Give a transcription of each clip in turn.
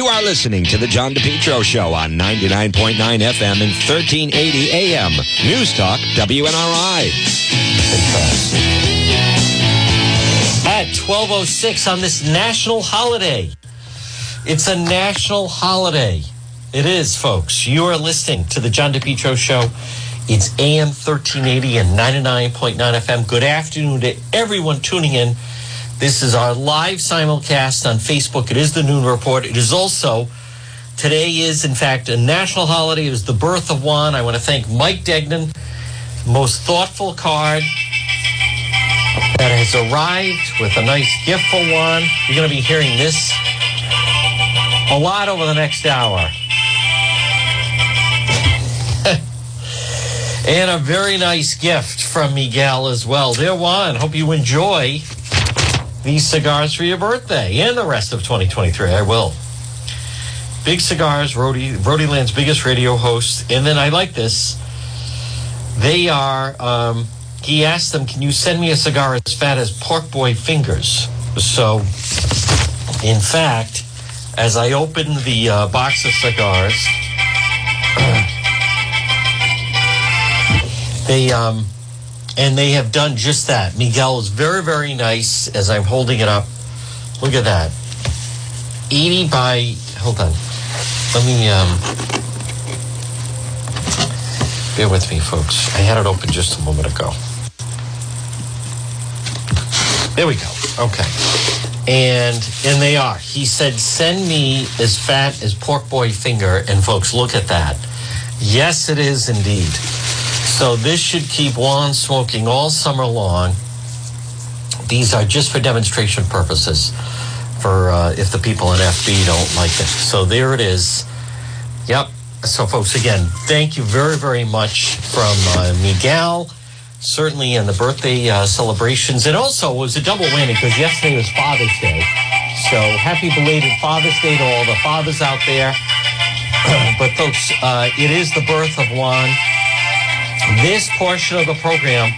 You are listening to the John DePetro Show on 99.9 FM and 1380 AM. News Talk, WNRI. At 12.06 on this national holiday. It's a national holiday. It is, folks. You are listening to the John DePetro Show. It's AM 1380 and 99.9 FM. Good afternoon to everyone tuning in. This is our live simulcast on Facebook. It is the Noon Report. It is also, today is, in fact, a national holiday. It is the birth of Juan. I want to thank Mike Degnan, most thoughtful card that has arrived with a nice gift for Juan. You're going to be hearing this a lot over the next hour. and a very nice gift from Miguel as well. Dear Juan, hope you enjoy these cigars for your birthday and the rest of 2023. I will. Big Cigars, Rhode Island's biggest radio host. And then I like this. They are, um, he asked them, can you send me a cigar as fat as pork boy fingers? So, in fact, as I open the uh, box of cigars, they, um, and they have done just that. Miguel is very, very nice as I'm holding it up. Look at that. 80 by, hold on. Let me, um, bear with me, folks. I had it open just a moment ago. There we go. Okay. And and they are. He said, send me as fat as pork boy finger. And folks, look at that. Yes, it is indeed. So this should keep Juan smoking all summer long. These are just for demonstration purposes, for uh, if the people in FB don't like it. So there it is. Yep. So, folks, again, thank you very, very much from uh, Miguel, certainly in the birthday uh, celebrations. And also, was a double win because yesterday was Father's Day. So, happy belated Father's Day to all the fathers out there. but, folks, uh, it is the birth of Juan. This portion of the program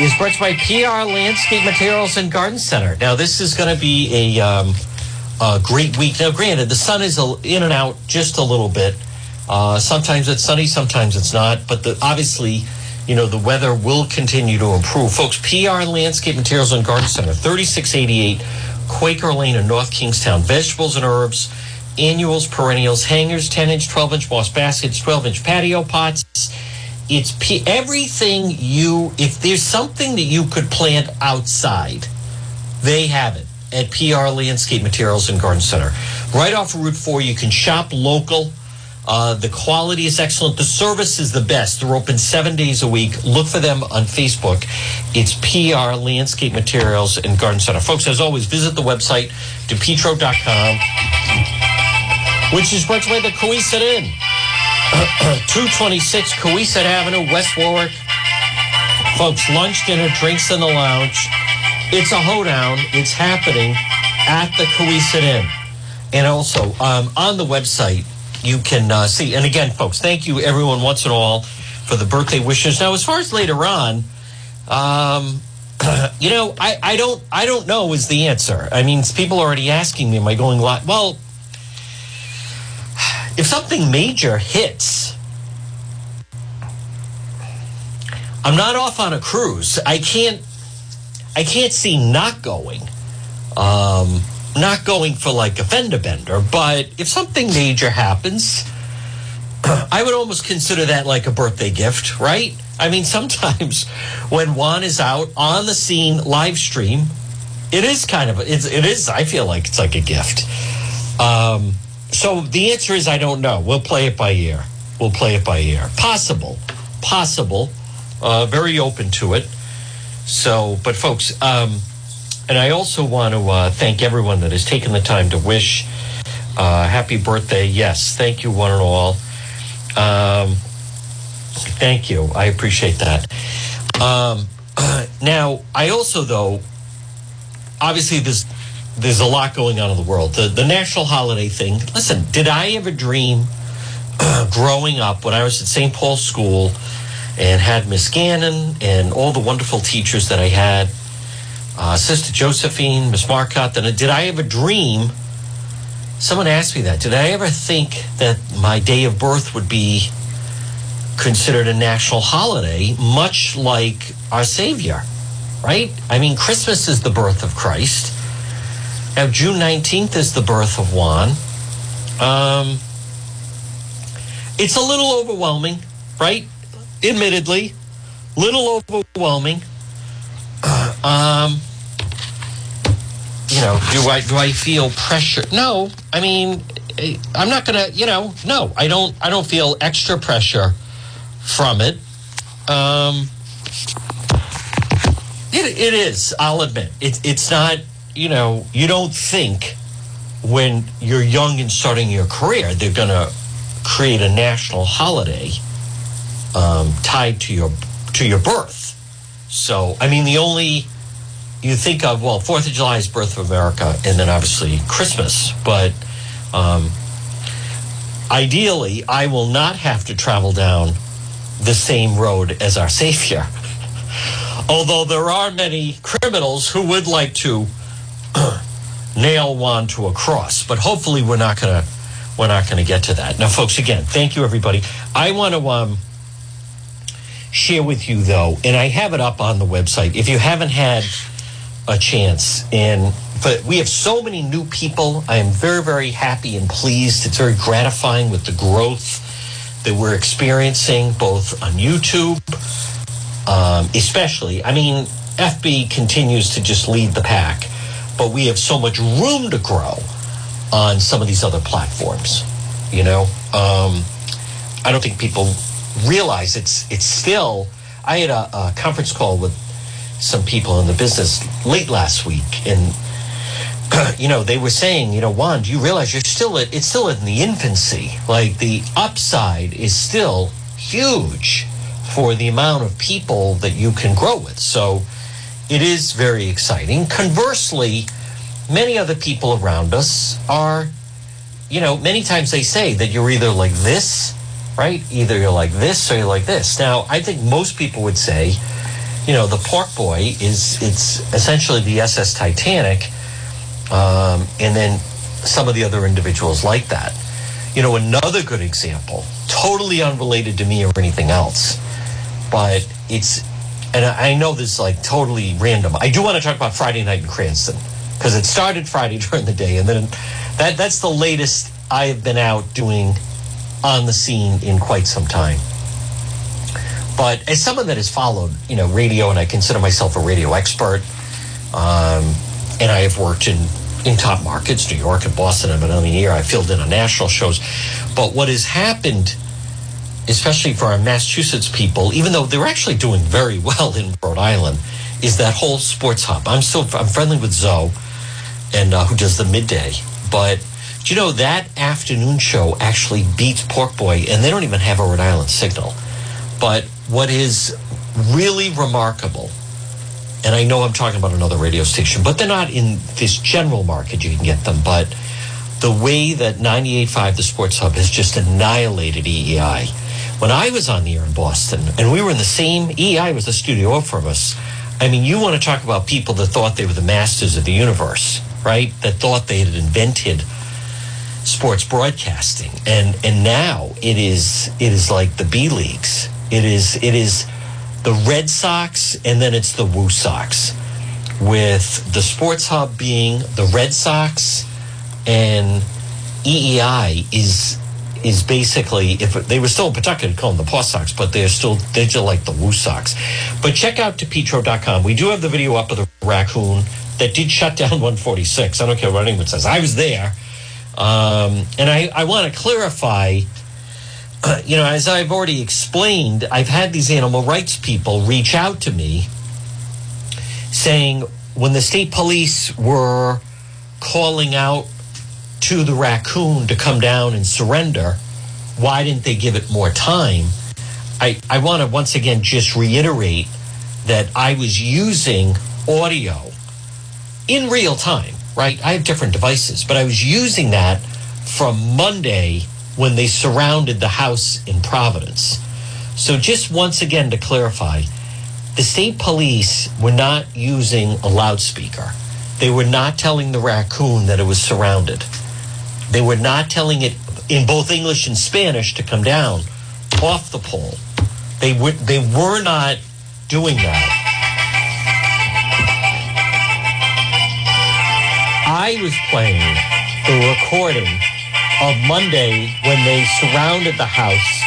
is brought to you by PR Landscape Materials and Garden Center. Now, this is going to be a, um, a great week. Now, granted, the sun is in and out just a little bit. Uh, sometimes it's sunny, sometimes it's not. But the, obviously, you know, the weather will continue to improve. Folks, PR Landscape Materials and Garden Center, 3688 Quaker Lane in North Kingstown. Vegetables and herbs, annuals, perennials, hangers, 10 inch, 12 inch moss baskets, 12 inch patio pots it's everything you if there's something that you could plant outside they have it at pr landscape materials and garden center. Right off route 4 you can shop local. Uh, the quality is excellent. The service is the best. They're open seven days a week. Look for them on facebook. It's pr landscape materials and garden center. Folks as always visit the website depetro.com which is you by the Cowesett Inn. 226 Cowesett Avenue, West Warwick. Folks, lunch, dinner, drinks in the lounge. It's a hoedown. It's happening at the Cowesett Inn. And also, um, on the website, you can uh, see. And again, folks, thank you everyone once and all for the birthday wishes. Now, as far as later on, um, you know, I, I don't I don't know is the answer. I mean, people are already asking me, am I going live? Well, if something major hits, I'm not off on a cruise. I can't I can't see not going. Um, not going for like a fender bender, but if something major happens, I would almost consider that like a birthday gift, right? I mean, sometimes when Juan is out on the scene live stream, it is kind of it's, it is. I feel like it's like a gift. Um, so the answer is I don't know. We'll play it by ear. We'll play it by ear. Possible, possible. Uh, very open to it. So, but folks, um, and I also want to uh, thank everyone that has taken the time to wish uh, happy birthday. Yes, thank you, one and all. Um, thank you. I appreciate that. Um, now, I also, though, obviously, there's there's a lot going on in the world. The the national holiday thing. Listen, did I ever dream growing up when I was at St. Paul's School and had Miss Gannon and all the wonderful teachers that I had, uh, Sister Josephine, Miss Marcotte, then did I ever dream someone asked me that. Did I ever think that my day of birth would be considered a national holiday, much like our Savior, right? I mean, Christmas is the birth of Christ. Now, June 19th is the birth of Juan. Um, it's a little overwhelming, right? Admittedly, little overwhelming. Um, you know, do I do I feel pressure? No, I mean, I'm not gonna. You know, no, I don't. I don't feel extra pressure from it. Um, it, it is. I'll admit it, it's not. You know, you don't think when you're young and starting your career they're gonna create a national holiday um, tied to your to your birth. So, I mean, the only you think of well, Fourth of July is birth of America, and then obviously Christmas. But um, ideally, I will not have to travel down the same road as our Savior. Although there are many criminals who would like to nail one to a cross, but hopefully we're not going to we're not going to get to that. Now, folks, again, thank you everybody. I want to um, share with you though, and I have it up on the website. If you haven't had a chance, and but we have so many new people. I am very, very happy and pleased. It's very gratifying with the growth that we're experiencing both on YouTube, um, especially. I mean, FB continues to just lead the pack, but we have so much room to grow on some of these other platforms. You know, um, I don't think people realize it's it's still. I had a, a conference call with some people in the business late last week, and you know they were saying, you know, Juan, do you realize you're still at, it's still in the infancy. Like the upside is still huge for the amount of people that you can grow with. So it is very exciting. Conversely, many other people around us are, you know, many times they say that you're either like this, right? Either you're like this or you're like this. Now, I think most people would say, you know, the Pork Boy is it's essentially the SS Titanic, um, and then some of the other individuals like that. You know, another good example, totally unrelated to me or anything else, but it's, and I know this is like totally random. I do want to talk about Friday night in Cranston because it started Friday during the day, and then that that's the latest I have been out doing on the scene in quite some time. But as someone that has followed, you know, radio, and I consider myself a radio expert, um, and I have worked in in top markets, New York and Boston. I've been on the air. I filled in on national shows. But what has happened, especially for our Massachusetts people, even though they're actually doing very well in Rhode Island, is that whole sports hub. I'm still I'm friendly with Zoe, and uh, who does the midday. But do you know that afternoon show actually beats Pork Boy, and they don't even have a Rhode Island signal. But what is really remarkable, and I know I'm talking about another radio station, but they're not in this general market, you can get them, but the way that 98.5 The Sports Hub has just annihilated EEI. When I was on the air in Boston, and we were in the same, EI was the studio from us. I mean, you want to talk about people that thought they were the masters of the universe, right? That thought they had invented sports broadcasting. And and now it is it is like the B leagues it is it is the Red Sox and then it's the Woo Sox, with the Sports Hub being the Red Sox and EEI is is basically if they were still in Pawtucket, call them the Paw Sox, but they're still they're just like the Woo Sox. But check out depetro.com. We do have the video up of the raccoon that did shut down 146. I don't care what anyone says. I was there. Um, and I, I want to clarify you know, as I've already explained, I've had these animal rights people reach out to me saying when the state police were calling out to the raccoon to come down and surrender, why didn't they give it more time? I, I want to once again just reiterate that I was using audio in real time, right? I have different devices, but I was using that from Monday when they surrounded the house in Providence. So, just once again to clarify, the state police were not using a loudspeaker. They were not telling the raccoon that it was surrounded. They were not telling it in both English and Spanish to come down off the pole. They were they were not doing that. I was playing the recording of Monday when they surrounded the house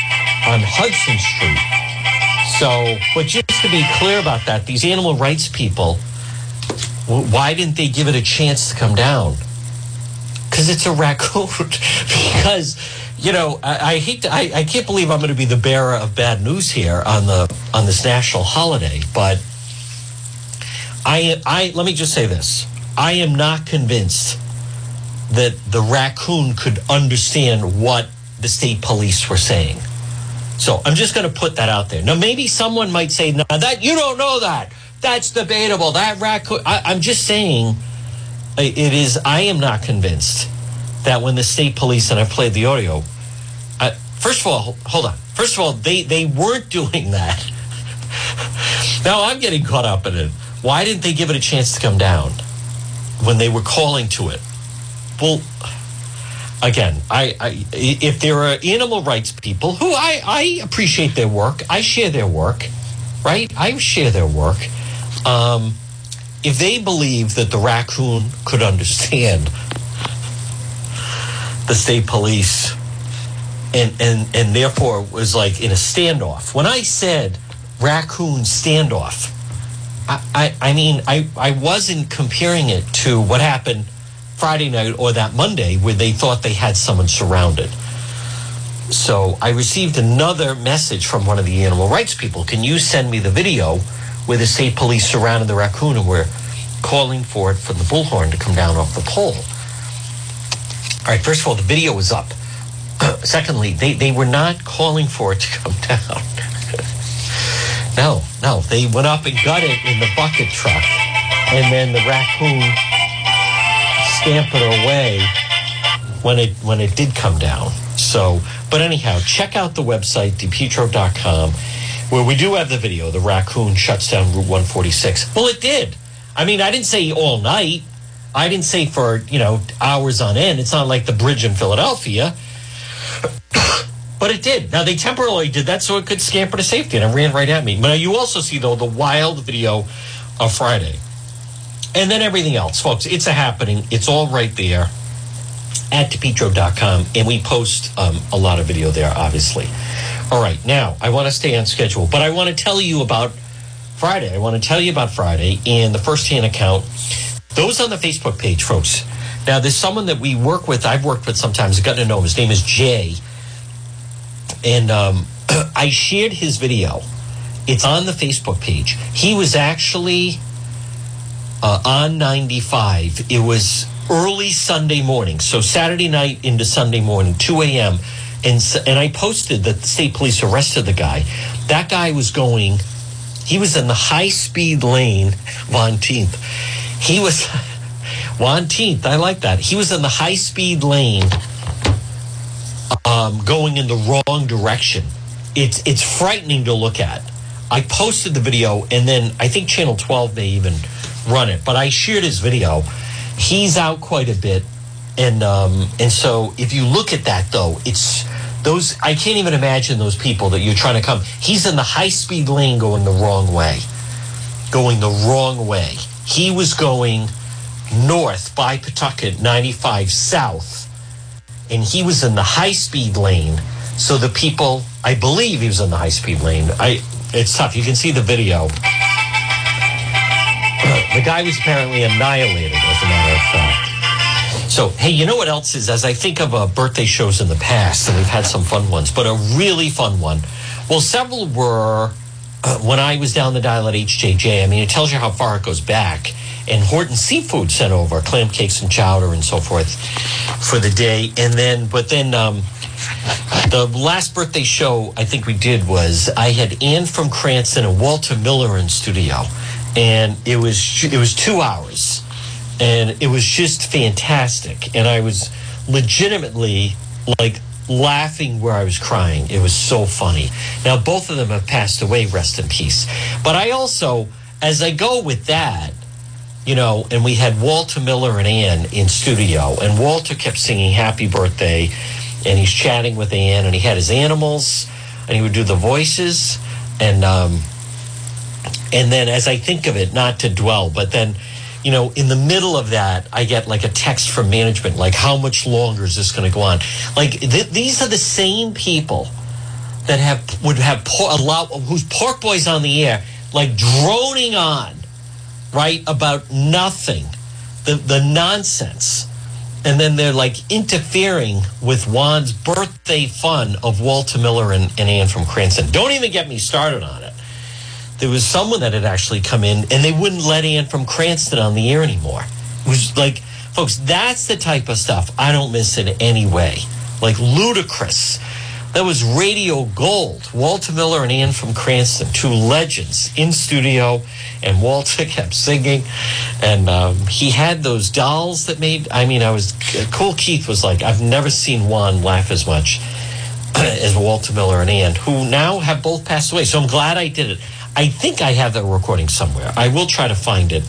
on Hudson Street. So, but just to be clear about that, these animal rights people, why didn't they give it a chance to come down? Because it's a raccoon. because you know, I, I hate to, I, I can't believe I'm going to be the bearer of bad news here on the on this national holiday, but I I let me just say this: I am not convinced that the raccoon could understand what the state police were saying. So I'm just going to put that out there. Now, maybe someone might say, "No, that you don't know that. That's debatable. That raccoon." I, I'm just saying, it is. I am not convinced that when the state police and I played the audio, first of all, hold on. First of all, they they weren't doing that. now I'm getting caught up in it. Why didn't they give it a chance to come down when they were calling to it? Well, again, I, I if there are animal rights people who I I appreciate their work, I share their work, right? I share their work. Um, if they believe that the raccoon could understand the state police and and and therefore was like in a standoff. When I said raccoon standoff, I, I, I mean I, I wasn't comparing it to what happened Friday night or that Monday where they thought they had someone surrounded. So I received another message from one of the animal rights people. Can you send me the video where the state police surrounded the raccoon and were calling for it from the bullhorn to come down off the pole? All right, first of all, the video was up. secondly, they, they were not calling for it to come down. no, no, they went up and got it in the bucket truck, and then the raccoon scampered away when it when it did come down. So, but anyhow, check out the website depetro.com where we do have the video. The raccoon shuts down Route 146. Well, it did. I mean, I didn't say all night. I didn't say for you know hours on end. It's not like the bridge in Philadelphia but it did. Now they temporarily did that so it could scamper to safety, and it ran right at me. But you also see though the wild video of Friday, and then everything else, folks. It's a happening. It's all right there at depetro.com, and we post um, a lot of video there, obviously. All right, now I want to stay on schedule, but I want to tell you about Friday. I want to tell you about Friday and the first-hand account. Those on the Facebook page, folks. Now, there's someone that we work with. I've worked with sometimes. I've gotten to know him. His name is Jay and um, I shared his video. It's on the Facebook page. He was actually uh, on 95. It was early Sunday morning, so Saturday night into Sunday morning, 2 a.m. And, and I posted that the state police arrested the guy. That guy was going, he was in the high speed lane, Von Teenth. He was, Von Teenth, I like that. He was in the high speed lane um, going in the wrong direction. It's it's frightening to look at. I posted the video, and then I think Channel 12 may even run it. But I shared his video. He's out quite a bit, and um, and so if you look at that though, it's those. I can't even imagine those people that you're trying to come. He's in the high speed lane going the wrong way, going the wrong way. He was going north by Pawtucket, 95 south and he was in the high speed lane. So the people, I believe he was in the high speed lane. I, it's tough. You can see the video. the guy was apparently annihilated, as a matter of fact. So, hey, you know what else is? As I think of uh, birthday shows in the past, and we've had some fun ones, but a really fun one. Well, several were uh, when I was down the dial at HJJ. I mean, it tells you how far it goes back and Horton Seafood sent over clam cakes and chowder and so forth for the day. And then, but then um, the last birthday show I think we did was I had Ann from Cranston and Walter Miller in studio, and it was it was two hours, and it was just fantastic. And I was legitimately like laughing where I was crying. It was so funny. Now both of them have passed away. Rest in peace. But I also, as I go with that you know, and we had Walter Miller and Ann in studio, and Walter kept singing Happy Birthday, and he's chatting with Ann, and he had his animals, and he would do the voices, and um, and then as I think of it, not to dwell, but then, you know, in the middle of that, I get like a text from management, like, how much longer is this going to go on? Like, th- these are the same people that have would have por- a lot whose pork boys on the air, like droning on, right about nothing, the the nonsense, and then they're like interfering with Juan's birthday fun of Walter Miller and, and Ann from Cranston. Don't even get me started on it there was someone that had actually come in and they wouldn't let Ann from Cranston on the air anymore. It was like, folks, that's the type of stuff I don't miss in any way. Like ludicrous. That was radio gold. Walter Miller and Ann from Cranston, two legends in studio, and Walter kept singing. And um, he had those dolls that made. I mean, I was. Cool Keith was like, I've never seen Juan laugh as much as Walter Miller and Ann, who now have both passed away. So I'm glad I did it. I think I have that recording somewhere. I will try to find it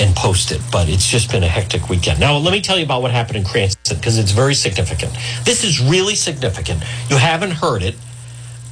and post it, but it's just been a hectic weekend. Now, let me tell you about what happened in Cranston because it's very significant. This is really significant. You haven't heard it,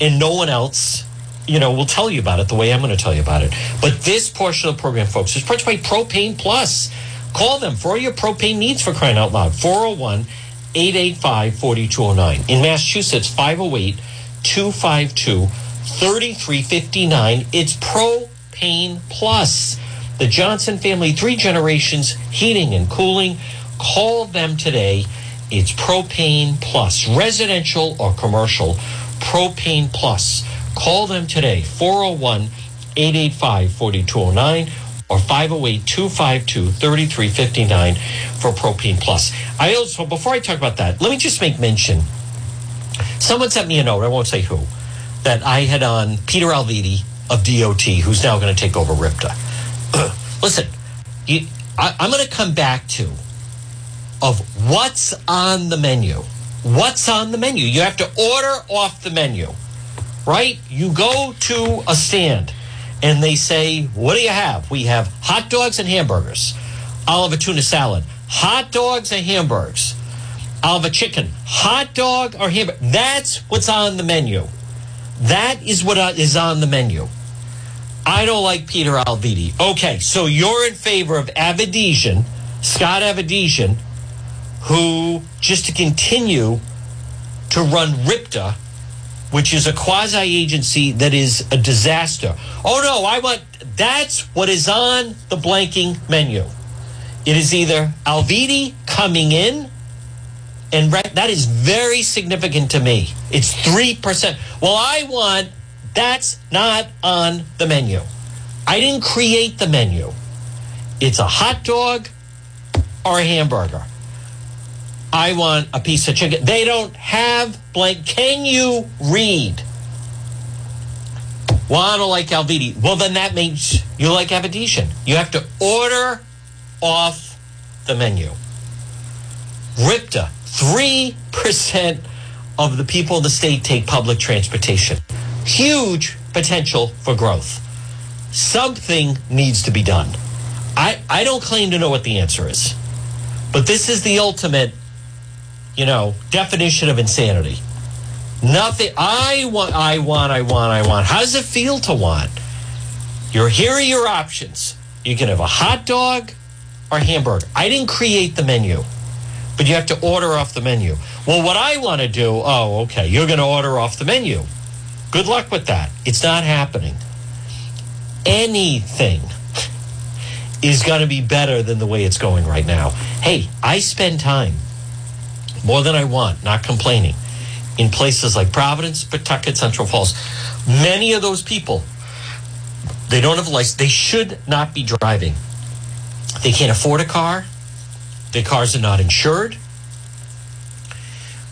and no one else, you know, will tell you about it the way I'm going to tell you about it. But this portion of the program, folks, is purchased by Propane Plus. Call them for all your propane needs for crying out loud. 401 885 4209. In Massachusetts, 508 252 3359. It's Propane Plus. The Johnson family, three generations, heating and cooling. Call them today. It's Propane Plus, residential or commercial. Propane Plus. Call them today, 401 885 4209 or 508 252 3359 for Propane Plus. I also, before I talk about that, let me just make mention. Someone sent me a note, I won't say who that I had on Peter Alviti of DOT, who's now going to take over RIPTA. Listen, you, I, I'm going to come back to of what's on the menu. What's on the menu? You have to order off the menu, right? You go to a stand and they say, What do you have? We have hot dogs and hamburgers. I'll have a tuna salad. Hot dogs and hamburgers. I'll have a chicken. Hot dog or hamburger. That's what's on the menu. That is what uh, on the menu. I don't like Peter Alviti. Okay, so you're in favor of Avedisian, Scott Avedisian, who just to continue to run RIPTA, which is a quasi agency that is a disaster. Oh no, I want that's what is on the blanking menu. It is either Alviti coming in and that is very significant to me. It's 3%. Well, I want, that's not on the menu. I didn't create the menu. It's a hot dog or a hamburger. I want a piece of chicken. They don't have blank. Can you read? Well, I don't like Alviti. Well, then that means you like Avedisian. You have to order off the menu. RIPTA 3% of the people in the state take public transportation. Huge potential for growth. Something needs to be done. I, I don't claim to know what the answer is, but this is the ultimate, you know, definition of insanity. Nothing. I want, I want, I want, I want. How does it feel to want? You're here are your options. You can have a hot dog or hamburger. I didn't create the menu but you have to order off the menu. Well, what I want to do, oh, okay, you're going to order off the menu. Good luck with that. It's not happening. Anything is going to be better than the way it's going right now. Hey, I spend time more than I want, not complaining, in places like Providence, Pawtucket, Central Falls. Many of those people, they don't have a license. They should not be driving. They can't afford a car. Their cars are not insured.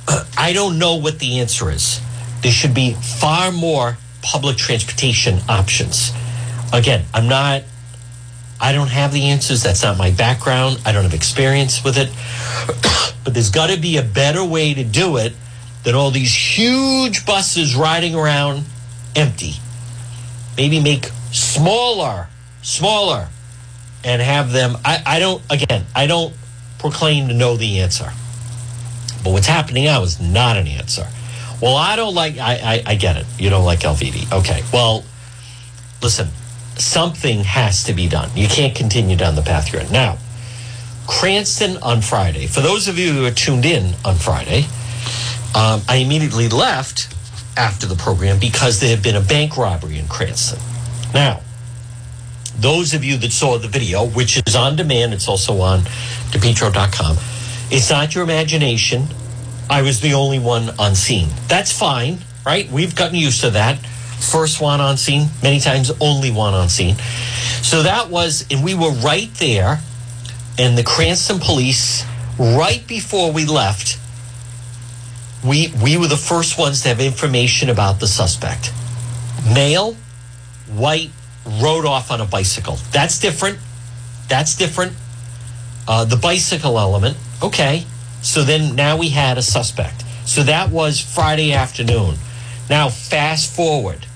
Uh, I don't know what the answer is. There should be far more public transportation options. Again, I'm not, I don't have the answers. That's not my background. I don't have experience with it. but there's got to be a better way to do it than all these huge buses riding around empty. Maybe make smaller, smaller and have them. I, I don't, again, I don't proclaim to know the answer. But what's happening now is not an answer. Well, I don't like, I, I, I get it. You don't like Alviti. Okay. Well, listen, something has to be done. You can't continue down the path you're in. Now, Cranston on Friday. For those of you who are tuned in on Friday, um, I immediately left after the program because there had been a bank robbery in Cranston. Now, those of you that saw the video, which is on demand, it's also on DePetro.com, it's not your imagination. I was the only one on scene. That's fine, right? We've gotten used to that. First one on scene, many times only one on scene. So that was, and we were right there, and the Cranston police, right before we left, we we were the first ones to have information about the suspect. Male, white, rode off on a bicycle. That's different. That's different. Uh, the bicycle element, okay. So then now we had a suspect. So that was Friday afternoon. Now fast forward,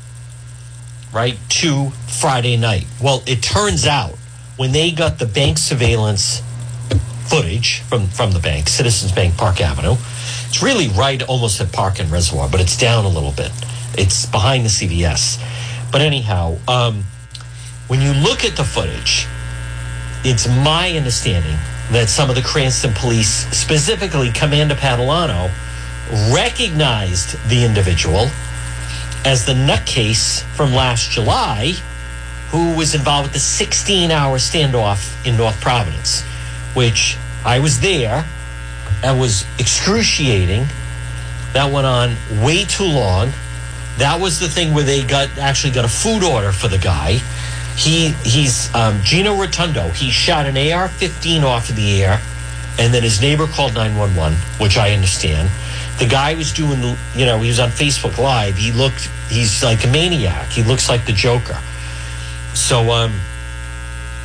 right, to Friday night. Well, it turns out when they got the bank surveillance footage from, from the bank, Citizens Bank Park Avenue, it's really right almost at Park and Reservoir, but it's down a little bit. It's behind the CVS. But anyhow, um, when you look at the footage, it's my understanding that some of the Cranston police, specifically Commander Padalano, recognized the individual as the nutcase from last July who was involved with the 16 hour standoff in North Providence, which I was there. That was excruciating. That went on way too long. That was the thing where they got actually got a food order for the guy. He he's um, Gino Rotundo. He shot an AR-15 off of the air, and then his neighbor called 911, which I understand. The guy was doing, you know, he was on Facebook Live. He looked, he's like a maniac. He looks like the Joker. So, um,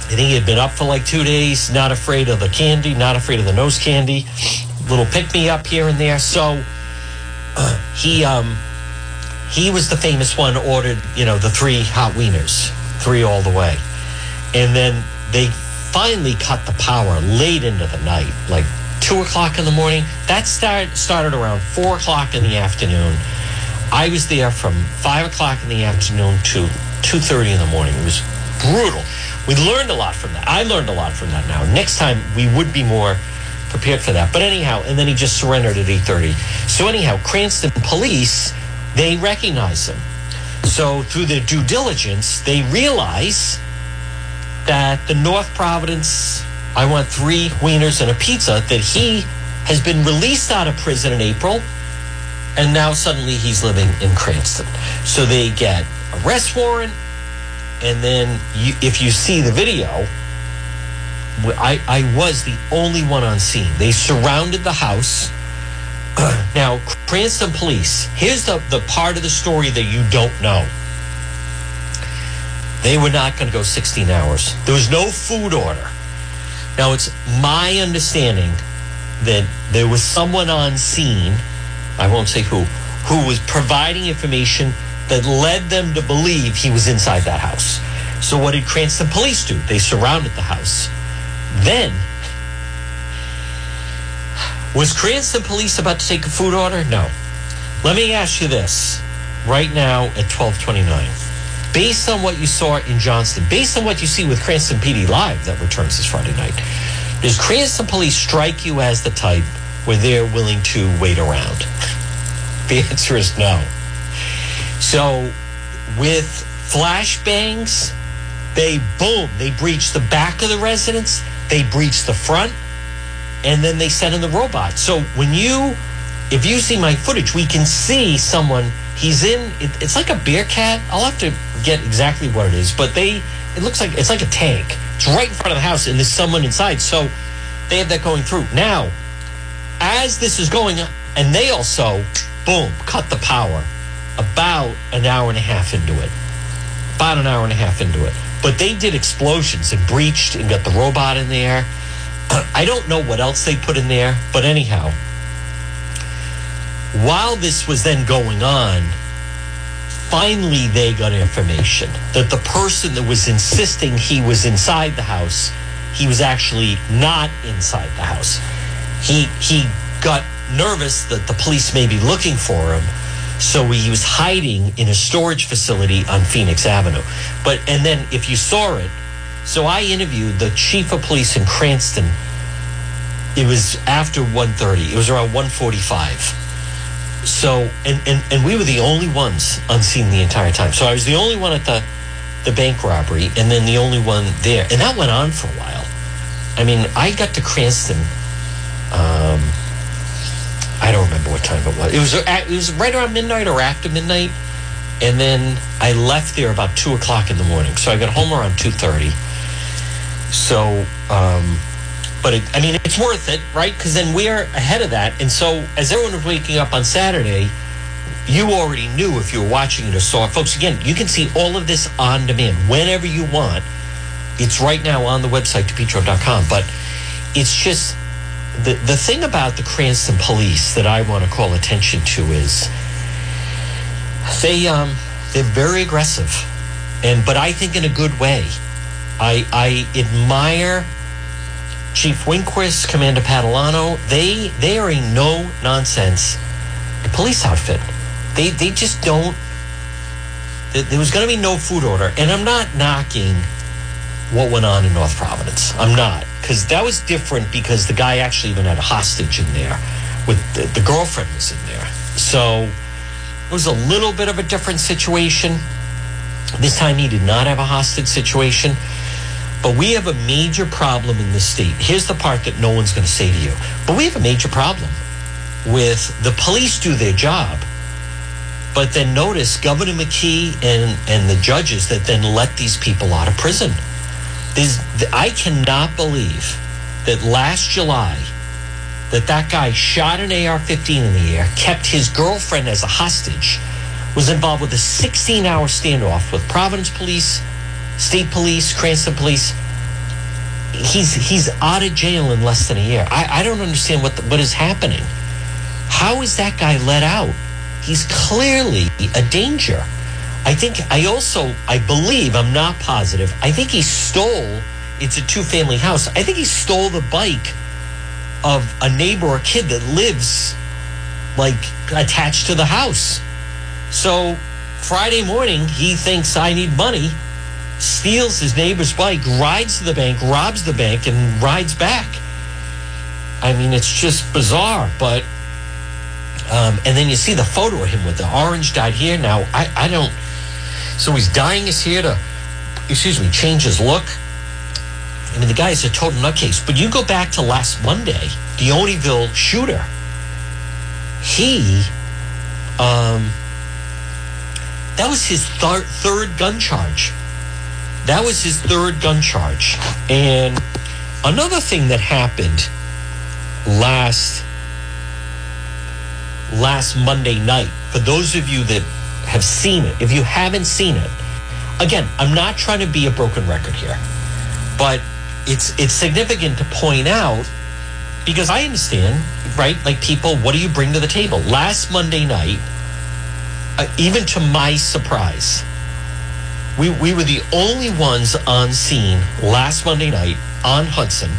I think he had been up for like two days, not afraid of the candy, not afraid of the nose candy, little pick me up here and there. So, uh, he, um, he was the famous one ordered, you know, the three hot wieners, three all the way. And then they finally cut the power late into the night, like two o'clock in the morning. That start, started around four o'clock in the afternoon. I was there from five o'clock in the afternoon to two thirty in the morning. It was brutal. We learned a lot from that. I learned a lot from that. Now, next time we would be more prepared for that. But anyhow, and then he just surrendered at eight thirty. So anyhow, Cranston police they recognize him. So through their due diligence, they realize that the North Providence I want three wieners and a pizza that he has been released out of prison in April and now suddenly he's living in Cranston. So they get arrest warrant and then you, if you see the video I, I was the only one on scene. They surrounded the house. now, Cranston police, here's the, the part of the story that you don't know. They were not going to go 16 hours. There was no food order. Now, it's my understanding that there was someone on scene, I won't say who, who was providing information that led them to believe he was inside that house. So, what did Cranston police do? They surrounded the house. Then, was Cranston police about to take a food order? No. Let me ask you this right now at 1229 based on what you saw in Johnston, based on what you see with Cranston PD Live that returns this Friday night, does Cranston Police strike you as the type where they're willing to wait around? The answer is no. So with flashbangs, they boom, they breach the back of the residence, they breach the front, and then they send in the robot. So when you, if you see my footage, we can see someone he's in it, it's like a Bearcat i'll have to get exactly what it is but they it looks like it's like a tank. It's right in front of the house and there's someone inside. So they have that going through. Now as this is going and they also boom cut the power about an hour and a half into it. About an hour and a half into it. But they did explosions and breached and got the robot in there i don't know what else they put in there but anyhow while this was then going on, finally they got information that the person that was insisting he was inside the house, he was actually not inside the house. He he got nervous that the police may be looking for him, so he was hiding in a storage facility on Phoenix Avenue. But and then if you saw it, so I interviewed the chief of police in Cranston. It was after 1.30. It was around 1.45 so and, and and we were the only ones on scene the entire time. So i was the only one at the the bank robbery and then the only one there. And that went on for a while. I mean i got to cranston um i don't remember what time it was. It was it was right around midnight or after midnight. And then i left there about two o'clock in the morning. So i got home around 2.30 so um but it, I mean, it's worth it, right? Because then we're ahead of that. And so, as everyone was waking up on Saturday, you already knew if you were watching it or saw it. Folks, again, you can see all of this on demand whenever you want. It's right now on the website, depetro.com. But it's just the, the thing about the Cranston police that I want to call attention to is they, um, they're very aggressive. And, but I think in a good way. I, I admire Chief Winquist, Commander Padalano, they they are a no nonsense police outfit. They they just don't. There was going to be no food order, and I'm not knocking what went on in North Providence. I'm not because that was different because the guy actually even had a hostage in there, with the, the girlfriend was in there. So it was a little bit of a different situation. This time he did not have a hostage situation. But we have a major problem in this state. Here's the part that no one's going to say to you. But we have a major problem with the police do their job. But then notice Governor McKee and, and the judges that then let these people out of prison. There's, I cannot believe that last July that that guy shot an AR-15 in the air, kept his girlfriend as a hostage, was involved with a 16-hour standoff with Providence Police, State Police, Cranston Police. He's he's out of jail in less than a year. I, I don't understand what the, what is happening. How is that guy let out? He's clearly a danger. I think I also I believe I'm not positive. I think he stole. It's a two family house. I think he stole the bike of a neighbor or kid that lives like attached to the house. So Friday morning he thinks I need money steals his neighbor's bike, rides to the bank, robs the bank, and rides back. I mean, it's just bizarre. But um, and then you see the photo of him with the orange dyed hair. Now I, I don't. So he's dyeing his hair to, excuse me, change his look. I mean, the guy is a total nutcase. But you go back to last Monday, the Olneyville shooter. He, um, that was his thir- third gun charge. That was his third gun charge. And another thing that happened last last Monday night, for those of you that have seen it, if you haven't seen it, again, I'm not trying to be a broken record here, but it's it's significant to point out because I understand, right? Like people, what do you bring to the table? Last Monday night, uh, even to my surprise, we, we were the only ones on scene last Monday night on Hudson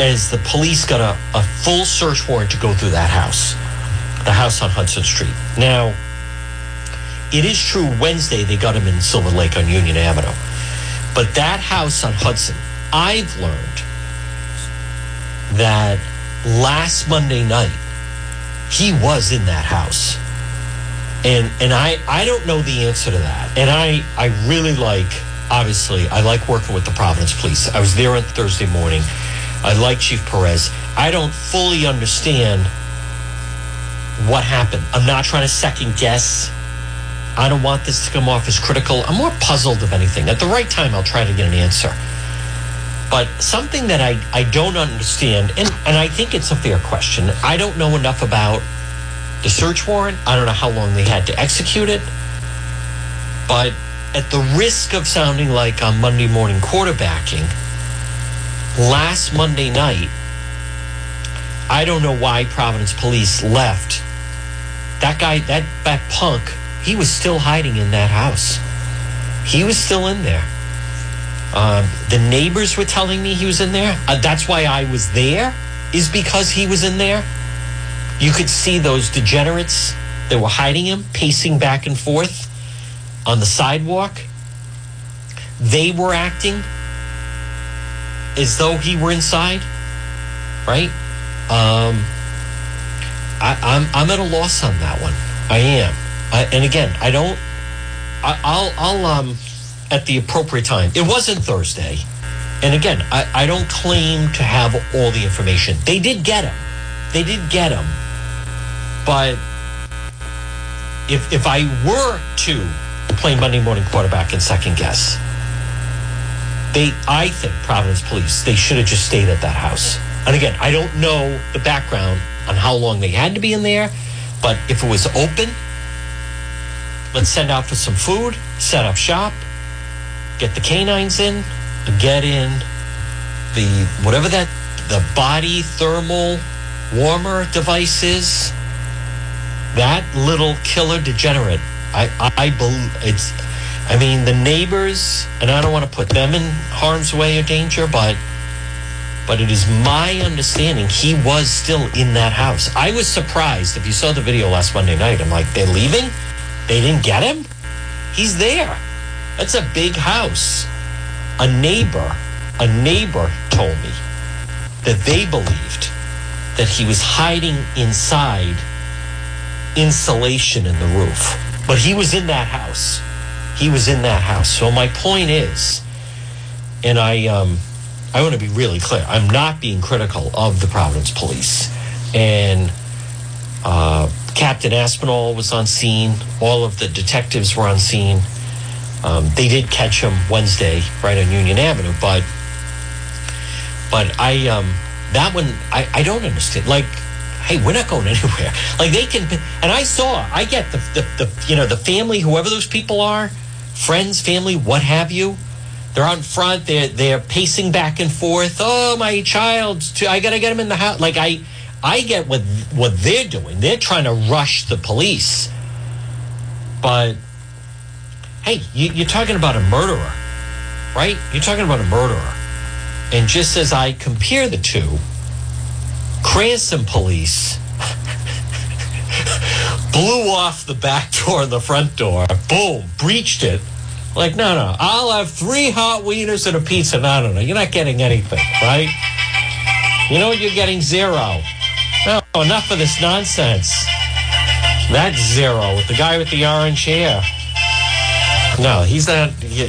as the police got a, a full search warrant to go through that house, the house on Hudson Street. Now, it is true Wednesday they got him in Silver Lake on Union Avenue. But that house on Hudson, I've learned that last Monday night, he was in that house and and I I don't know the answer to that. And I I really like obviously I like working with the Providence Police. I was there on Thursday morning. I like Chief Perez. I don't fully understand what happened. I'm not trying to second guess. I don't want this to come off as critical. I'm more puzzled of anything. At the right time, I'll try to get an answer. But something that I, I don't understand, and, and I think it's a fair question, I don't know enough about the search warrant. I don't know how long they had to execute it. But at the risk of sounding like I'm Monday morning quarterbacking, last Monday night, I don't know why Providence Police left. That guy, that, that punk, he was still hiding in that house. He was still in there. Um, the neighbors were telling me he was in there. Uh, that's why I was there, is because he was in there. You could see those degenerates that were hiding him, pacing back and forth on the sidewalk. They were acting as though he were inside, right? Um, I, I'm I'm at a loss on that one. I am. I, and again, I don't. I, I'll I'll um at the appropriate time. It wasn't Thursday, and again, I, I don't claim to have all the information. They did get him. They did get him, but if if I were to play Monday morning quarterback and second guess, they I think Providence Police they should have just stayed at that house. And again, I don't know the background on how long they had to be in there, but if it was open, let's send out for some food, set up shop, get the canines in, get in the whatever that the body thermal warmer devices. That little killer degenerate, I I, I believe it's. I mean, the neighbors, and I don't want to put them in harm's way or danger, but but it is my understanding he was still in that house. I was surprised if you saw the video last Monday night. I'm like, they're leaving? They didn't get him? He's there. That's a big house. A neighbor, a neighbor told me that they believed that he was hiding inside insulation in the roof. But he was in that house. He was in that house. So my point is, and I um, I want to be really clear. I'm not being critical of the Providence Police. And uh, Captain Aspinall was on scene. All of the detectives were on scene. Um, they did catch him Wednesday right on Union Avenue, but but I um, that one I, I don't understand. Like, hey, we're not going anywhere. Like they can, and I saw I get the, the the you know the family, whoever those people are, friends, family, what have you. They're in front. They're they're pacing back and forth. Oh, my child! I gotta get him in the house. Like I, I get what what they're doing. They're trying to rush the police. But hey, you, you're talking about a murderer, right? You're talking about a murderer. And just as I compare the two, Cranston police blew off the back door and the front door. Boom, breached it. Like, no, no, I'll have three hot wieners and a pizza. No, no, no, you're not getting anything, right? You know what? You're getting zero. No, enough of this nonsense. That's zero with the guy with the orange hair. No, he's not, you,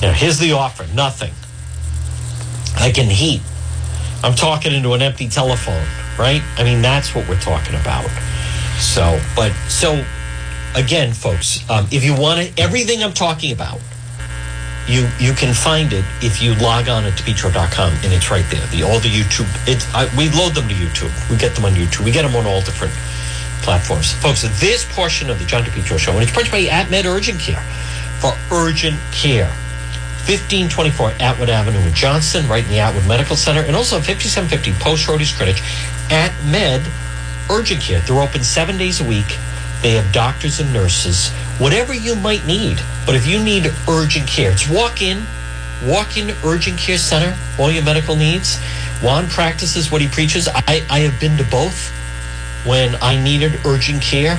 you know. Here's the offer nothing. I can heat. I'm talking into an empty telephone, right? I mean, that's what we're talking about. So, but, so again, folks, um, if you want it, everything I'm talking about, you you can find it if you log on at depetro.com and it's right there. The all the YouTube, it, I, we load them to YouTube. We get them on YouTube. We get them on all different platforms. Folks, this portion of the John DePetro Show, and it's brought by AtMed Urgent Care for urgent care. 1524 Atwood Avenue in right in the Atwood Medical Center, and also 5750 Post Road, East Greenwich. At Med Urgent Care. They're open seven days a week. They have doctors and nurses, whatever you might need. But if you need urgent care, it's walk in, walk in urgent care center, all your medical needs. Juan practices what he preaches. I, I have been to both when I needed urgent care.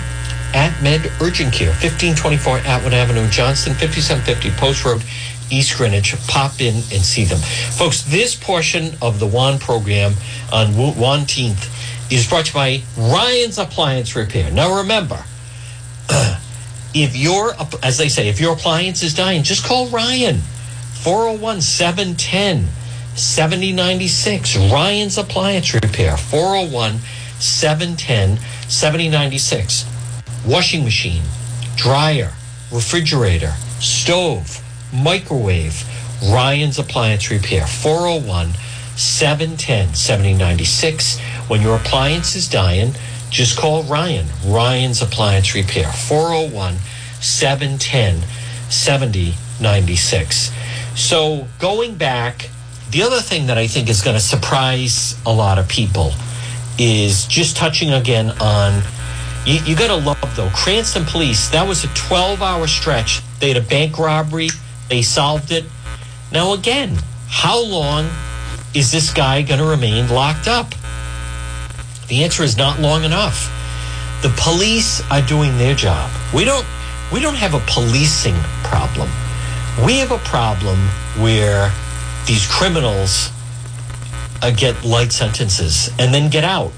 At Med Urgent Care, 1524 Atwood Avenue, Johnston, 5750 Post Road, East Greenwich. Pop in and see them. Folks, this portion of the WAN program on 1th is brought to you by Ryan's Appliance Repair. Now remember, if your as they say, if your appliance is dying, just call Ryan. 401 710 7096. Ryan's Appliance Repair. 401 710 7096. Washing machine, dryer, refrigerator, stove, microwave. Ryan's Appliance Repair. 401 710 7096. When your appliance is dying, just call Ryan. Ryan's Appliance Repair. 401 710 7096. So going back, the other thing that I think is going to surprise a lot of people is just touching again on You, you got to love, though. Cranston Police, that was a 12 hour stretch. They had a bank robbery, they solved it. Now, again, how long is this guy going to remain locked up? The answer is not long enough. The police are doing their job. We don't we don't have a policing problem. We have a problem where these criminals uh, get light sentences and then get out.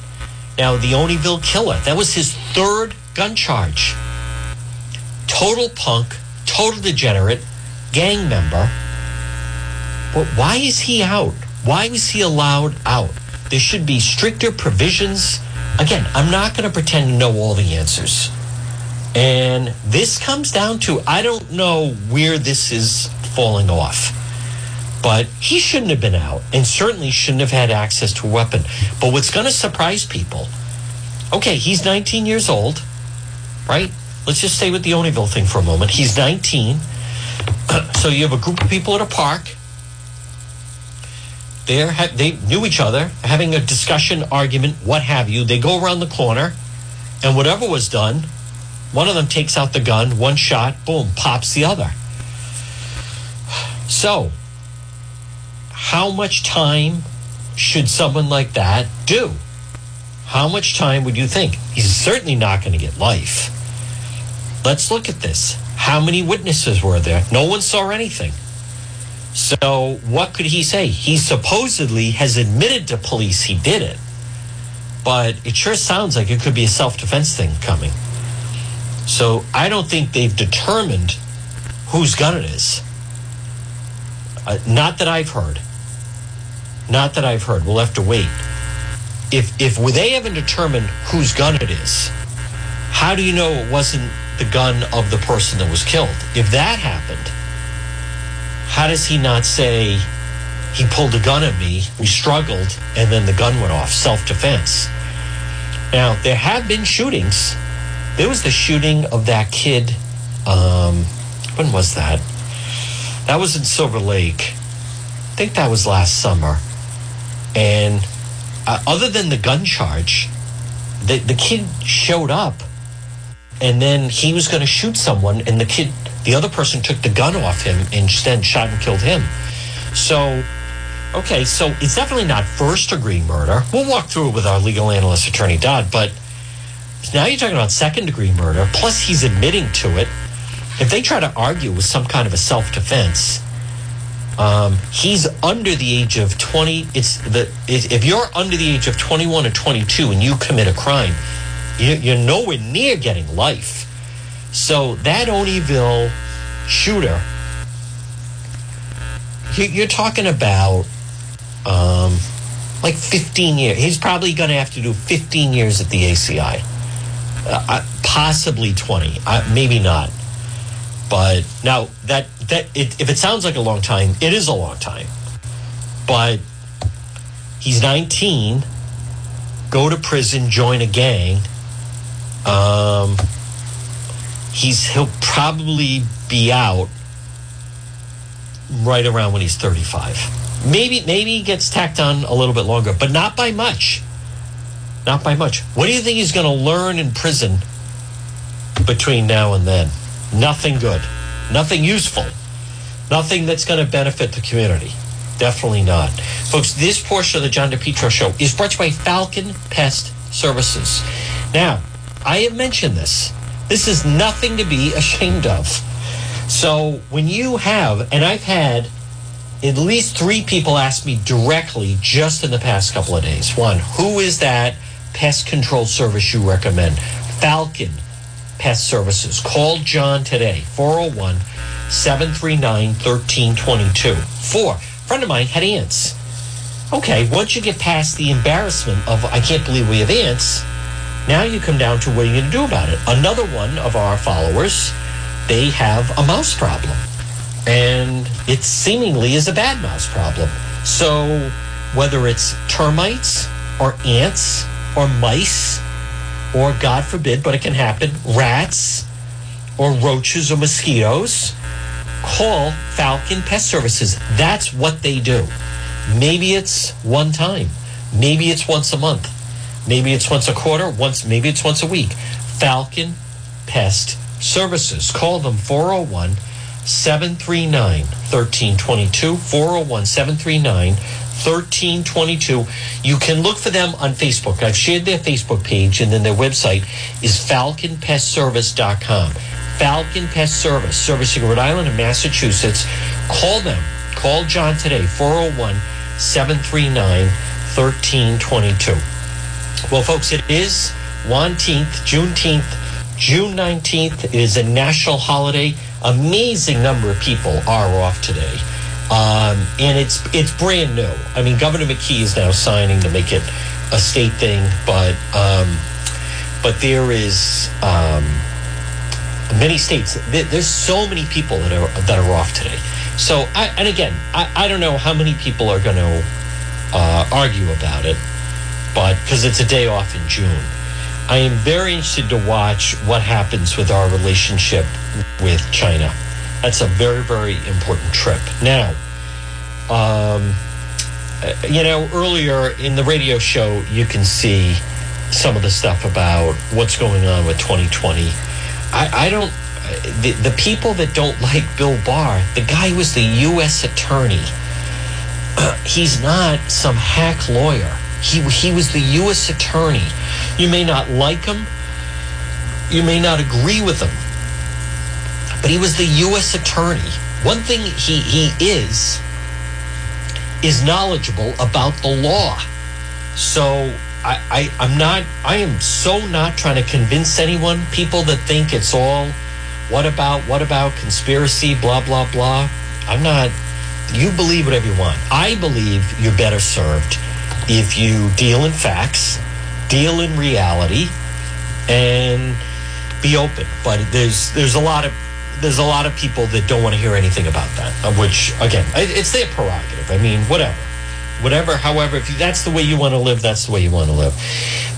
Now, the Olneyville killer, that was his third gun charge. Total punk, total degenerate, gang member. But why is he out? Why was he allowed out? There should be stricter provisions. Again, I'm not going to pretend to know all the answers. And this comes down to I don't know where this is falling off. But he shouldn't have been out and certainly shouldn't have had access to a weapon. But what's going to surprise people okay, he's 19 years old, right? Let's just stay with the Olneyville thing for a moment. He's 19. so you have a group of people at a park. They're, they knew each other, having a discussion, argument, what have you. They go around the corner, and whatever was done, one of them takes out the gun, one shot, boom, pops the other. So, how much time should someone like that do? How much time would you think? He's certainly not going to get life. Let's look at this. How many witnesses were there? No one saw anything. So, what could he say? He supposedly has admitted to police he did it, but it sure sounds like it could be a self defense thing coming. So, I don't think they've determined whose gun it is. Uh, not that I've heard. Not that I've heard. We'll have to wait if if they haven't determined whose gun it is, how do you know it wasn't the gun of the person that was killed? If that happened, how does he not say he pulled a gun at me, we struggled, and then the gun went off, self defense? Now there have been shootings. There was the shooting of that kid. Um, when was that? That was in Silver Lake. I think that was last summer. And uh, other than the gun charge, the, the kid showed up and then he was going to shoot someone and the kid the other person took the gun off him and instead shot and killed him so okay so it's definitely not first degree murder we'll walk through it with our legal analyst attorney dodd but now you're talking about second degree murder plus he's admitting to it if they try to argue with some kind of a self-defense um, he's under the age of 20. It's the if you're under the age of 21 or 22 and you commit a crime, you're nowhere near getting life. So that Olneyville shooter, you're talking about um, like 15 years. He's probably going to have to do 15 years at the ACI, uh, uh, possibly 20, uh, maybe not. But now that that it, if it sounds like a long time, it is a long time. But he's 19. Go to prison, join a gang. Um, he's he'll probably be out right around when he's 35. Maybe maybe he gets tacked on a little bit longer, but not by much. Not by much. What do you think he's going to learn in prison between now and then? Nothing good. Nothing useful. Nothing that's going to benefit the community. Definitely not. Folks, this portion of the John DePetro show is brought to you by Falcon Pest Services. Now, I have mentioned this. This is nothing to be ashamed of. So when you have, and I've had at least three people ask me directly just in the past couple of days. One, who is that pest control service you recommend? Falcon Pest Services. Call John today, 401 739 1322. Four, oh friend of mine had ants. Okay, once you get past the embarrassment of, I can't believe we have ants, now you come down to what are you going to do about it? Another one of our followers, they have a mouse problem. And it seemingly is a bad mouse problem. So whether it's termites or ants or mice or God forbid, but it can happen, rats or roaches or mosquitoes, call Falcon Pest Services. That's what they do. Maybe it's one time. Maybe it's once a month. Maybe it's once a quarter, once maybe it's once a week. Falcon Pest Services. Call them 401 739 1322. 401 739 1322. You can look for them on Facebook. I've shared their Facebook page, and then their website is falconpestservice.com. Falcon Pest Service, servicing Rhode Island and Massachusetts. Call them. Call John today, 401 739 1322. Well, folks, it is 19th, Juneteenth, June 19th. It is a national holiday. Amazing number of people are off today. Um, and it's it's brand new. I mean, Governor McKee is now signing to make it a state thing, but um, but there is um, many states. There, there's so many people that are that are off today. So, I, and again, I, I don't know how many people are going to uh, argue about it, but because it's a day off in June, I am very interested to watch what happens with our relationship with China. That's a very, very important trip. Now, um, you know, earlier in the radio show, you can see some of the stuff about what's going on with 2020. I, I don't, the, the people that don't like Bill Barr, the guy was the U.S. attorney. He's not some hack lawyer. He, he was the U.S. attorney. You may not like him, you may not agree with him, but he was the U.S. attorney. One thing he, he is, is knowledgeable about the law. So I, I, I'm not, I am so not trying to convince anyone, people that think it's all, what about, what about conspiracy, blah, blah, blah. I'm not, you believe whatever you want. I believe you're better served if you deal in facts, deal in reality, and be open. But there's there's a lot of there's a lot of people that don't want to hear anything about that. Which again, it's their prerogative. I mean, whatever, whatever. However, if you, that's the way you want to live, that's the way you want to live,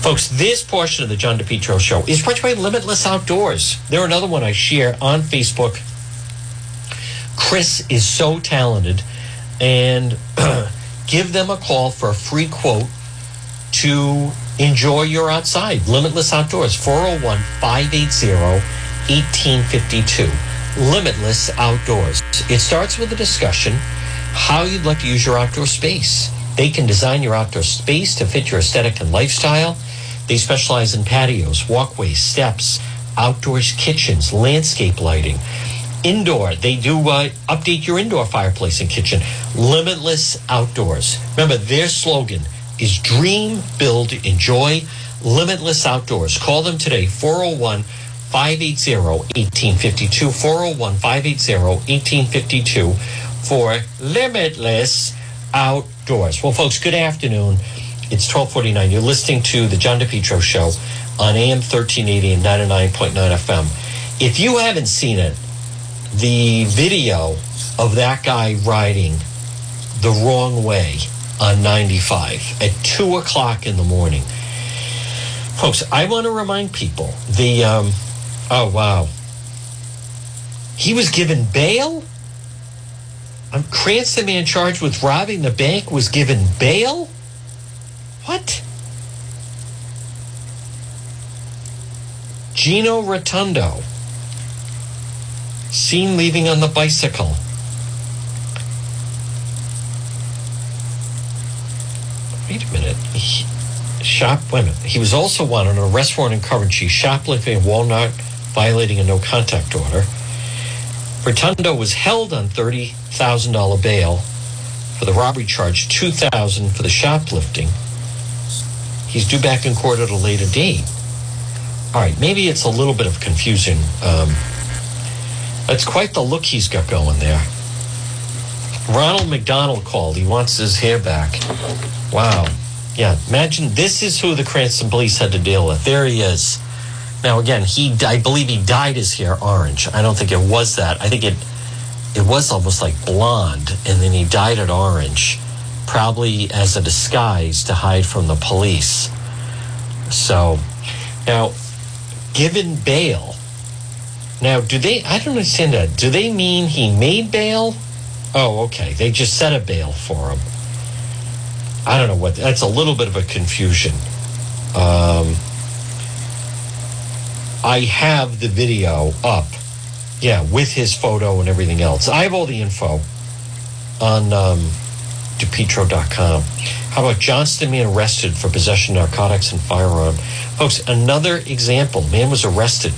folks. This portion of the John DePetro Show is brought to you by Limitless Outdoors. They're another one I share on Facebook. Chris is so talented, and give them a call for a free quote to enjoy your outside. Limitless Outdoors, 401 580 1852. Limitless Outdoors. It starts with a discussion how you'd like to use your outdoor space. They can design your outdoor space to fit your aesthetic and lifestyle. They specialize in patios, walkways, steps, outdoors kitchens, landscape lighting. Indoor, they do uh, update your indoor fireplace and kitchen. Limitless Outdoors. Remember, their slogan is Dream, Build, Enjoy. Limitless Outdoors. Call them today, 401 580 1852. 401 580 1852 for Limitless Outdoors. Well, folks, good afternoon. It's 1249. You're listening to the John DePetro Show on AM 1380 and 99.9 FM. If you haven't seen it, the video of that guy riding the wrong way on 95 at 2 o'clock in the morning. Folks, I want to remind people the, um, oh, wow. He was given bail? Um, Cranston man charged with robbing the bank was given bail? What? Gino Rotundo seen leaving on the bicycle. Wait a minute. He, shop women. He was also wanted on an arrest warrant in Coventry, shoplifting in Walmart, violating a no contact order. Rotundo was held on thirty thousand dollar bail for the robbery charge, two thousand for the shoplifting. He's due back in court at a later date. All right, maybe it's a little bit of confusion. Um, that's quite the look he's got going there. Ronald McDonald called. He wants his hair back. Wow. Yeah, imagine this is who the Cranston police had to deal with. There he is. Now again, he I believe he dyed his hair orange. I don't think it was that. I think it it was almost like blonde and then he dyed it orange, probably as a disguise to hide from the police. So, now given bail, now, do they? I don't understand that. Do they mean he made bail? Oh, okay. They just set a bail for him. I don't know what. That's a little bit of a confusion. Um, I have the video up. Yeah, with his photo and everything else. I have all the info on um, DePetro.com. How about Johnston being arrested for possession of narcotics and firearm? Folks, another example. Man was arrested.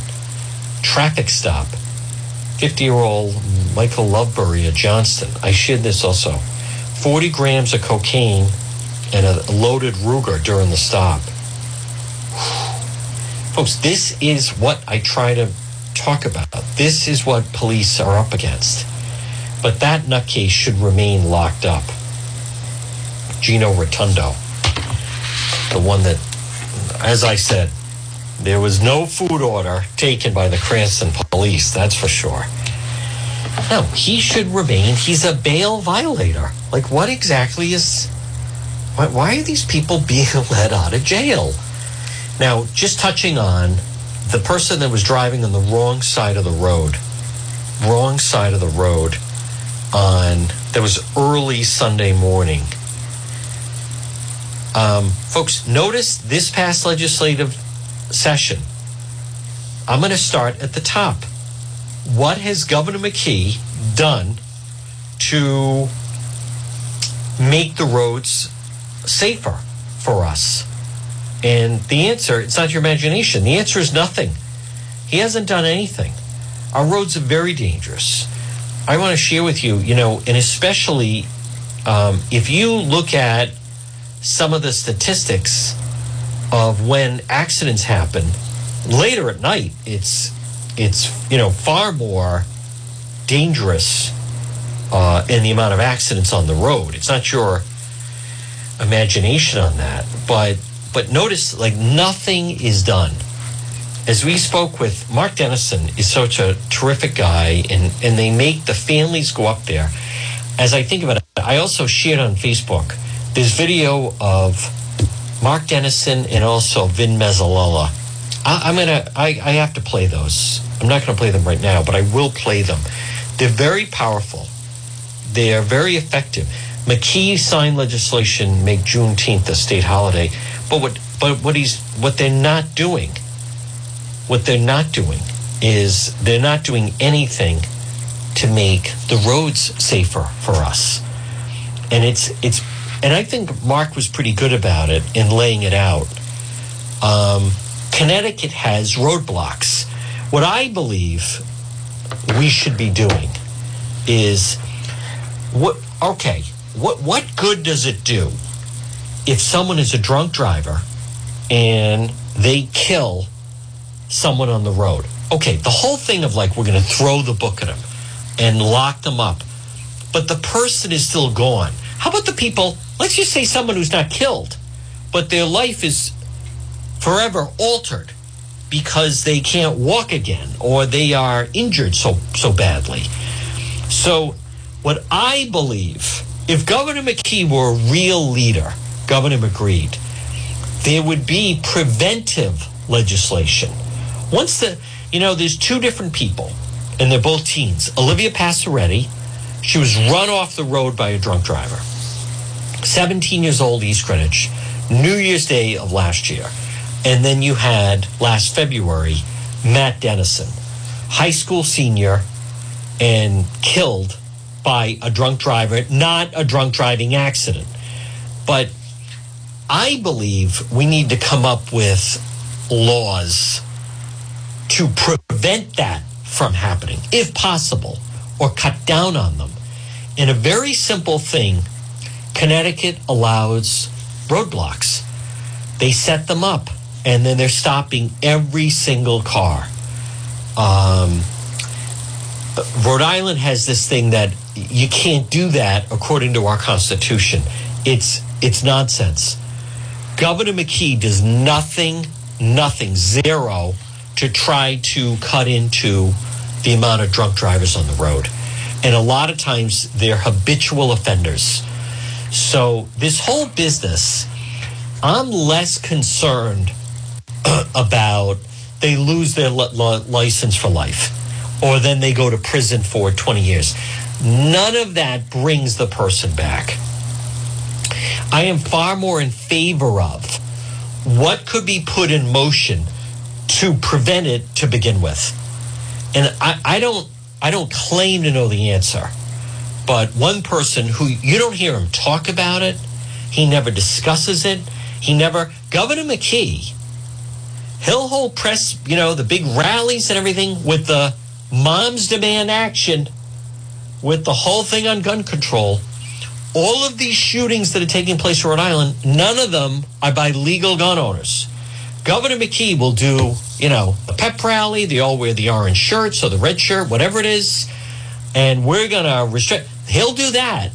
Traffic stop. 50 year old Michael Lovebury at Johnston. I shared this also. 40 grams of cocaine and a loaded Ruger during the stop. Folks, this is what I try to talk about. This is what police are up against. But that nutcase should remain locked up. Gino Rotundo, the one that, as I said, there was no food order taken by the Cranston police, that's for sure. No, he should remain. He's a bail violator. Like, what exactly is. Why, why are these people being let out of jail? Now, just touching on the person that was driving on the wrong side of the road, wrong side of the road on, that was early Sunday morning. Um, folks, notice this past legislative session. I'm going to start at the top. What has Governor McKee done to make the roads safer for us? And the answer, it's not your imagination. The answer is nothing. He hasn't done anything. Our roads are very dangerous. I want to share with you, you know, and especially um, if you look at some of the statistics of when accidents happen later at night, it's it's you know far more dangerous uh, in the amount of accidents on the road. It's not your imagination on that, but but notice like nothing is done. As we spoke with Mark Dennison is such a terrific guy and, and they make the families go up there. As I think about it, I also shared on Facebook this video of Mark Dennison and also Vin Mesolella. I, am gonna I, I have to play those. I'm not gonna play them right now, but I will play them. They're very powerful. They are very effective. McKee signed legislation make Juneteenth a state holiday. But what but what he's what they're not doing, what they're not doing is they're not doing anything to make the roads safer for us. And it's it's and I think Mark was pretty good about it in laying it out. Um, Connecticut has roadblocks. What I believe we should be doing is what okay, what what good does it do if someone is a drunk driver and they kill someone on the road, okay, the whole thing of like we're going to throw the book at them and lock them up, but the person is still gone. How about the people? Let's just say someone who's not killed, but their life is forever altered because they can't walk again or they are injured so so badly. So, what I believe, if Governor McKee were a real leader Governor agreed, there would be preventive legislation. Once the, you know, there's two different people, and they're both teens. Olivia Passaretti, she was run off the road by a drunk driver. 17 years old, East Greenwich, New Year's Day of last year. And then you had last February, Matt Dennison, high school senior, and killed by a drunk driver, not a drunk driving accident. But I believe we need to come up with laws to prevent that from happening, if possible, or cut down on them. And a very simple thing, Connecticut allows roadblocks. They set them up and then they're stopping every single car. Um, Rhode Island has this thing that you can't do that according to our Constitution. It's it's nonsense. Governor McKee does nothing, nothing, zero to try to cut into the amount of drunk drivers on the road. And a lot of times they're habitual offenders. So this whole business, I'm less concerned about they lose their license for life or then they go to prison for 20 years. None of that brings the person back. I am far more in favor of what could be put in motion to prevent it to begin with. And I, I don't I don't claim to know the answer, but one person who you don't hear him talk about it, he never discusses it, he never Governor McKee, he'll hold press, you know, the big rallies and everything with the moms demand action, with the whole thing on gun control. All of these shootings that are taking place in Rhode Island, none of them are by legal gun owners. Governor McKee will do, you know, a pep rally. They all wear the orange shirts or the red shirt, whatever it is. And we're going to restrict. He'll do that.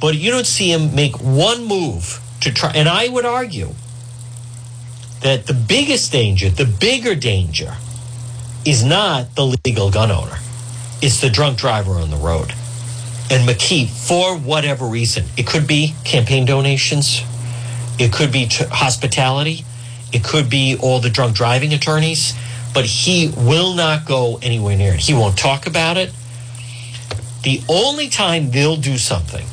But you don't see him make one move to try. And I would argue that the biggest danger, the bigger danger, is not the legal gun owner, it's the drunk driver on the road. And McKee, for whatever reason, it could be campaign donations, it could be t- hospitality, it could be all the drunk driving attorneys, but he will not go anywhere near it. He won't talk about it. The only time they'll do something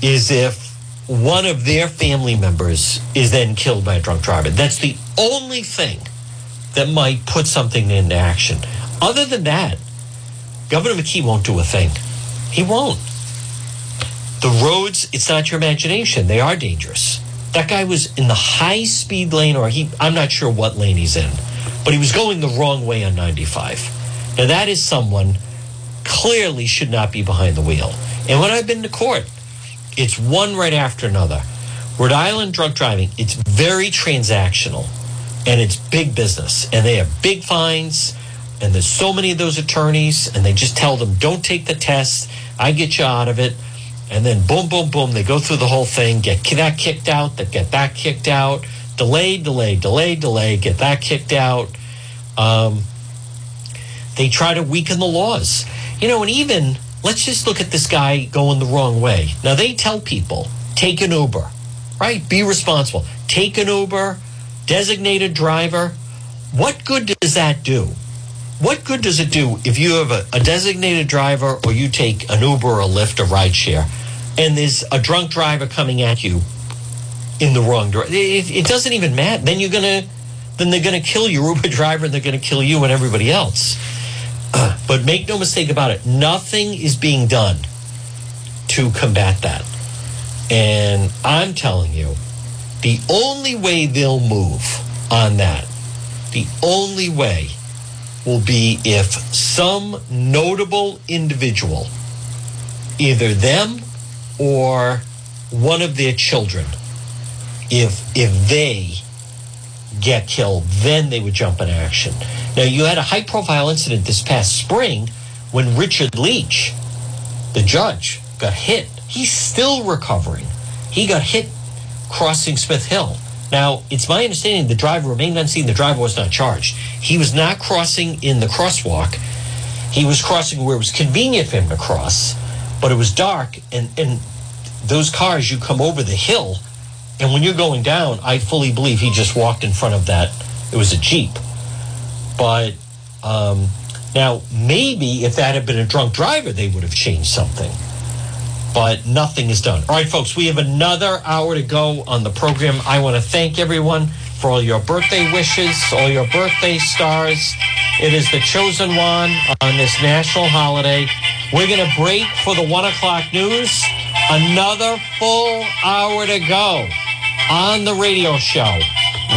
is if one of their family members is then killed by a drunk driver. That's the only thing that might put something into action. Other than that, Governor McKee won't do a thing. He won't. The roads, it's not your imagination. They are dangerous. That guy was in the high speed lane, or he, I'm not sure what lane he's in, but he was going the wrong way on 95. Now, that is someone clearly should not be behind the wheel. And when I've been to court, it's one right after another. Rhode Island drunk driving, it's very transactional and it's big business. And they have big fines. And there's so many of those attorneys, and they just tell them, don't take the test. I get you out of it. And then boom, boom, boom, they go through the whole thing, get that kicked out, that get that kicked out, delay, delay, delay, delay, get that kicked out. Um, they try to weaken the laws. You know, and even let's just look at this guy going the wrong way. Now they tell people take an Uber, right? Be responsible. Take an Uber, designated driver. What good does that do? What good does it do if you have a, a designated driver or you take an Uber or a Lyft or rideshare and there's a drunk driver coming at you in the wrong direction? It, it doesn't even matter. Then you're gonna, then they're gonna kill your Uber driver and they're gonna kill you and everybody else. But make no mistake about it, nothing is being done to combat that. And I'm telling you, the only way they'll move on that, the only way will be if some notable individual, either them or one of their children, if if they get killed, then they would jump in action. Now, you had a high profile incident this past spring when Richard Licht, the judge, got hit. He's still recovering. He got hit crossing Smith Hill. Now, it's my understanding the driver remained unseen. The driver was not charged. He was not crossing in the crosswalk. He was crossing where it was convenient for him to cross, but it was dark, and, and those cars, you come over the hill, and when you're going down, I fully believe he just walked in front of that. It was a Jeep. But um, now, maybe if that had been a drunk driver, they would have changed something. But nothing is done. All right, folks, we have another hour to go on the program. I want to thank everyone for all your birthday wishes, all your birthday stars. It is the chosen one on this national holiday. We're going to break for the one o'clock news. Another full hour to go on the radio show.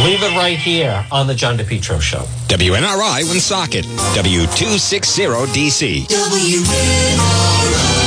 Leave it right here on the John DePetro Show. WNRI Woonsocket, W260DC. WNRI.